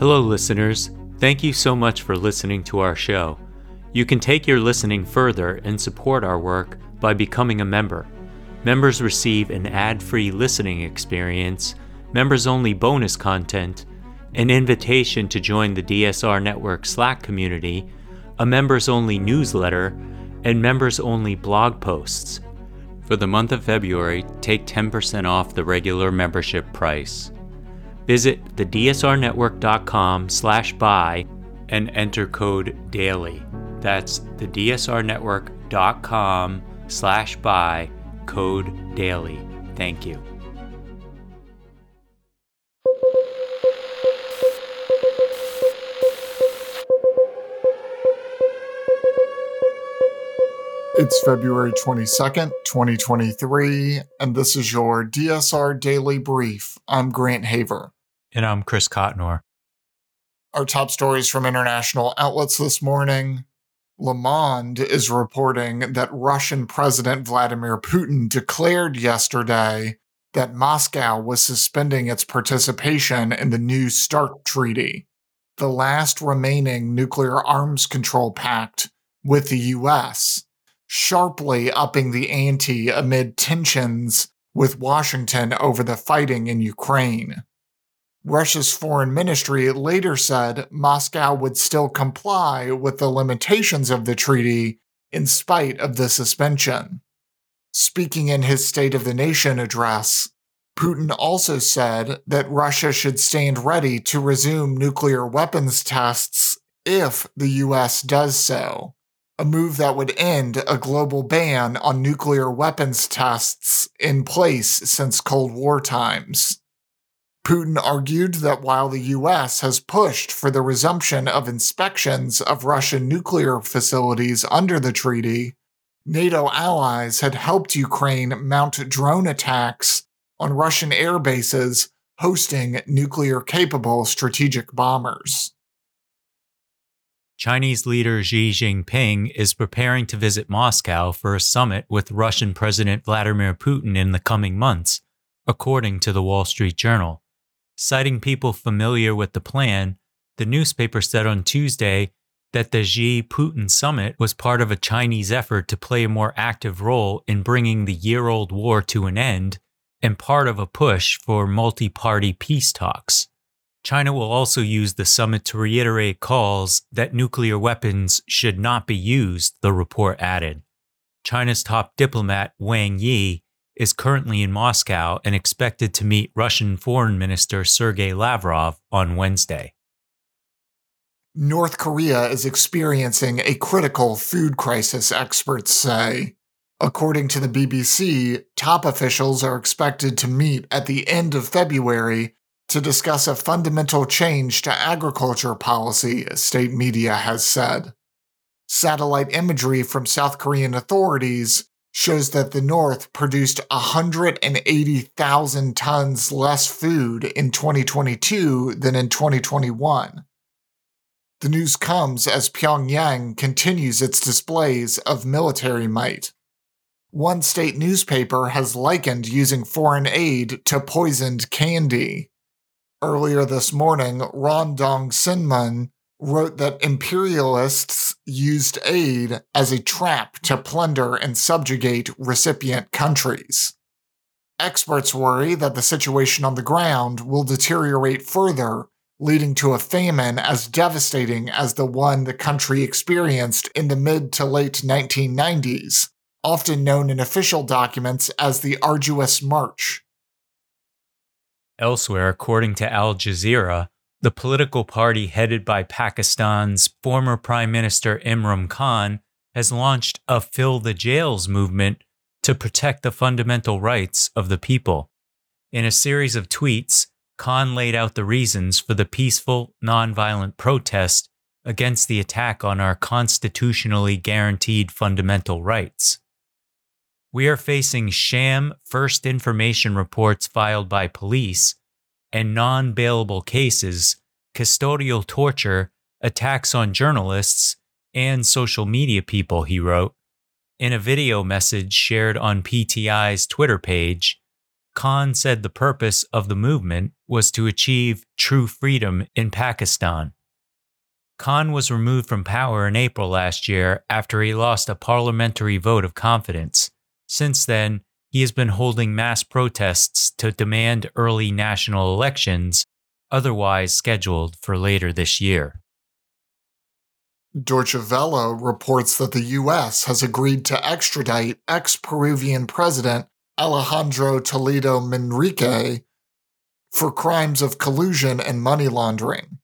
Hello, listeners. Thank you so much for listening to our show. You can take your listening further and support our work by becoming a member. Members receive an ad free listening experience, members only bonus content, an invitation to join the DSR Network Slack community, a members only newsletter, and members only blog posts. For the month of February, take 10% off the regular membership price. Visit thedsrnetwork.com slash buy and enter code DAILY. That's thedsrnetwork.com slash buy, code DAILY. Thank you. It's February 22nd, 2023, and this is your DSR Daily Brief. I'm Grant Haver. And I'm Chris Cotnor. Our top stories from international outlets this morning. Le Monde is reporting that Russian President Vladimir Putin declared yesterday that Moscow was suspending its participation in the New START Treaty, the last remaining nuclear arms control pact with the US sharply upping the ante amid tensions with Washington over the fighting in Ukraine. Russia's foreign ministry later said Moscow would still comply with the limitations of the treaty in spite of the suspension. Speaking in his State of the Nation address, Putin also said that Russia should stand ready to resume nuclear weapons tests if the US does so a move that would end a global ban on nuclear weapons tests in place since Cold War times. Putin argued that while the US has pushed for the resumption of inspections of Russian nuclear facilities under the treaty, NATO allies had helped Ukraine mount drone attacks on Russian air bases hosting nuclear capable strategic bombers. Chinese leader Xi Jinping is preparing to visit Moscow for a summit with Russian President Vladimir Putin in the coming months, according to the Wall Street Journal. Citing people familiar with the plan, the newspaper said on Tuesday that the Xi Putin summit was part of a Chinese effort to play a more active role in bringing the year old war to an end and part of a push for multi party peace talks. China will also use the summit to reiterate calls that nuclear weapons should not be used, the report added. China's top diplomat, Wang Yi, is currently in Moscow and expected to meet Russian Foreign Minister Sergei Lavrov on Wednesday. North Korea is experiencing a critical food crisis, experts say. According to the BBC, top officials are expected to meet at the end of February to discuss a fundamental change to agriculture policy, state media has said. Satellite imagery from South Korean authorities shows that the North produced 180,000 tons less food in 2022 than in 2021. The news comes as Pyongyang continues its displays of military might. One state newspaper has likened using foreign aid to poisoned candy. Earlier this morning, Ron Rodong Sinmun wrote that imperialists used aid as a trap to plunder and subjugate recipient countries. Experts worry that the situation on the ground will deteriorate further, leading to a famine as devastating as the one the country experienced in the mid to late 1990s, often known in official documents as the Arduous March. Elsewhere, according to Al Jazeera, the political party headed by Pakistan's former Prime Minister Imran Khan has launched a Fill the Jails movement to protect the fundamental rights of the people. In a series of tweets, Khan laid out the reasons for the peaceful, nonviolent protest against the attack on our constitutionally guaranteed fundamental rights. We are facing sham first information reports filed by police and non bailable cases, custodial torture, attacks on journalists, and social media people, he wrote. In a video message shared on PTI's Twitter page, Khan said the purpose of the movement was to achieve true freedom in Pakistan. Khan was removed from power in April last year after he lost a parliamentary vote of confidence. Since then, he has been holding mass protests to demand early national elections, otherwise scheduled for later this year. Deutsche Welle reports that the U.S. has agreed to extradite ex Peruvian President Alejandro Toledo Manrique for crimes of collusion and money laundering.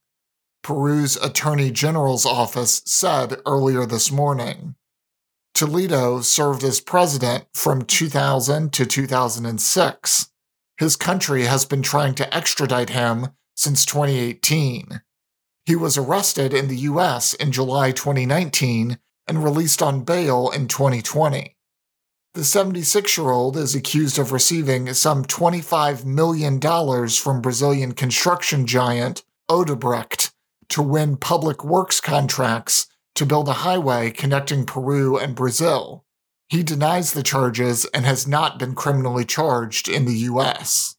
Peru's Attorney General's office said earlier this morning. Toledo served as president from 2000 to 2006. His country has been trying to extradite him since 2018. He was arrested in the US in July 2019 and released on bail in 2020. The 76 year old is accused of receiving some $25 million from Brazilian construction giant Odebrecht to win public works contracts to build a highway connecting Peru and Brazil. He denies the charges and has not been criminally charged in the U.S.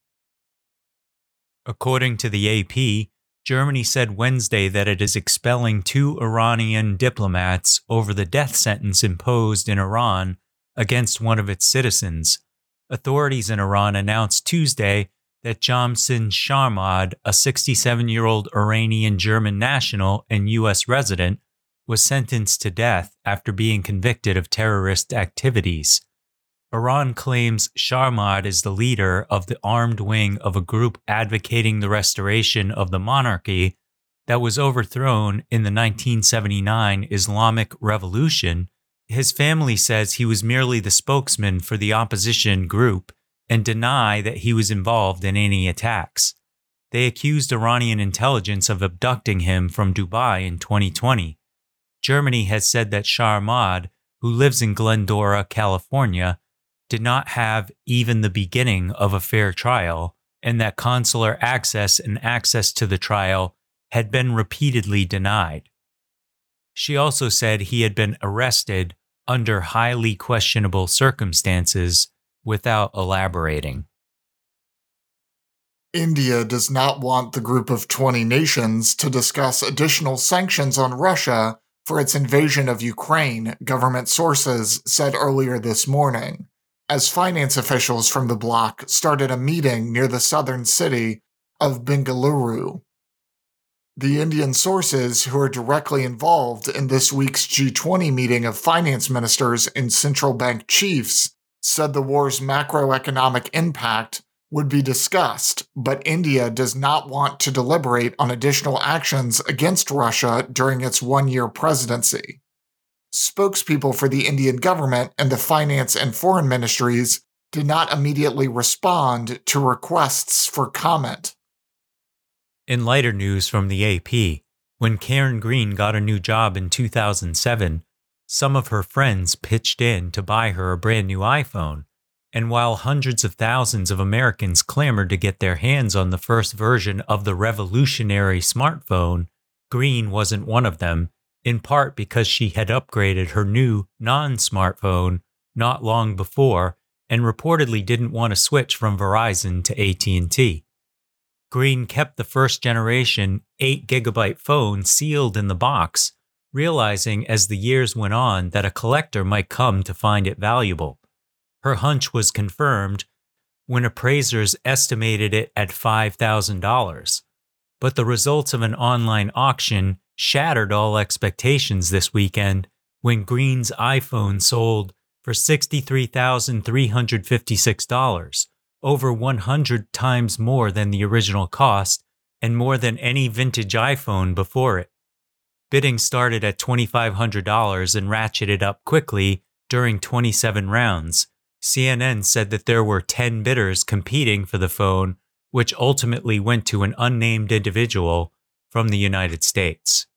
According to the AP, Germany said Wednesday that it is expelling two Iranian diplomats over the death sentence imposed in Iran against one of its citizens. Authorities in Iran announced Tuesday that Jamshid Sharmahd, a 67 year old Iranian German national and U.S. resident, was sentenced to death after being convicted of terrorist activities. Iran claims Sharmahd is the leader of the armed wing of a group advocating the restoration of the monarchy that was overthrown in the 1979 Islamic Revolution. His family says he was merely the spokesman for the opposition group and deny that he was involved in any attacks. They accused Iranian intelligence of abducting him from Dubai in 2020. Germany has said that Sharmahd, who lives in Glendora, California, did not have even the beginning of a fair trial, and that consular access and access to the trial had been repeatedly denied. She also said he had been arrested under highly questionable circumstances without elaborating. India does not want the group of 20 nations to discuss additional sanctions on Russia for its invasion of Ukraine, government sources said earlier this morning, as finance officials from the bloc started a meeting near the southern city of Bengaluru. The Indian sources who are directly involved in this week's G20 meeting of finance ministers and central bank chiefs said the war's macroeconomic impact would be discussed, but India does not want to deliberate on additional actions against Russia during its one year presidency. Spokespeople for the Indian government and the finance and foreign ministries did not immediately respond to requests for comment. In lighter news from the AP, when Karen Green got a new job in 2007, some of her friends pitched in to buy her a brand new iPhone and while hundreds of thousands of Americans clamored to get their hands on the first version of the revolutionary smartphone, Green wasn't one of them, in part because she had upgraded her new non smartphone not long before and reportedly didn't want to switch from Verizon to AT&T. Green kept the first generation 8 gigabyte phone sealed in the box, realizing as the years went on that a collector might come to find it valuable. Her hunch was confirmed when appraisers estimated it at $5,000. But the results of an online auction shattered all expectations this weekend when Green's iPhone sold for $63,356, over 100 times more than the original cost and more than any vintage iPhone before it. Bidding started at $2,500 and ratcheted up quickly during 27 rounds, CNN said that there were 10 bidders competing for the phone, which ultimately went to an unnamed individual from the United States.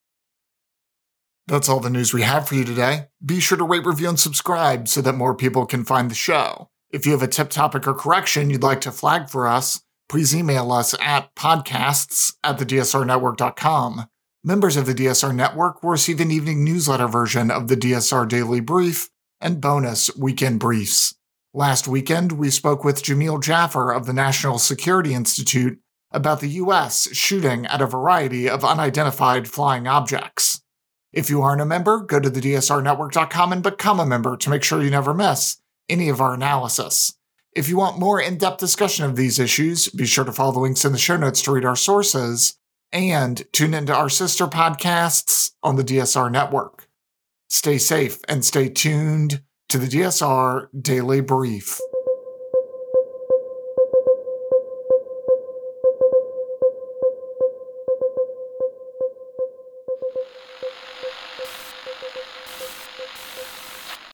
That's all the news we have for you today. Be sure to rate, review, and subscribe so that more people can find the show. If you have a tip, topic, or correction you'd like to flag for us, please email us at podcasts at thedsrnetwork.com. Members of the DSR Network will receive an evening newsletter version of the DSR Daily Brief and bonus weekend briefs. Last weekend, we spoke with Jamil Jaffer of the National Security Institute about the U.S. shooting at a variety of unidentified flying objects. If you aren't a member, go to the DSRnetwork.com and become a member to make sure you never miss any of our analysis. If you want more in depth discussion of these issues, be sure to follow the links in the show notes to read our sources and tune into our sister podcasts on the DSR network. Stay safe and stay tuned to the DSR Daily Brief.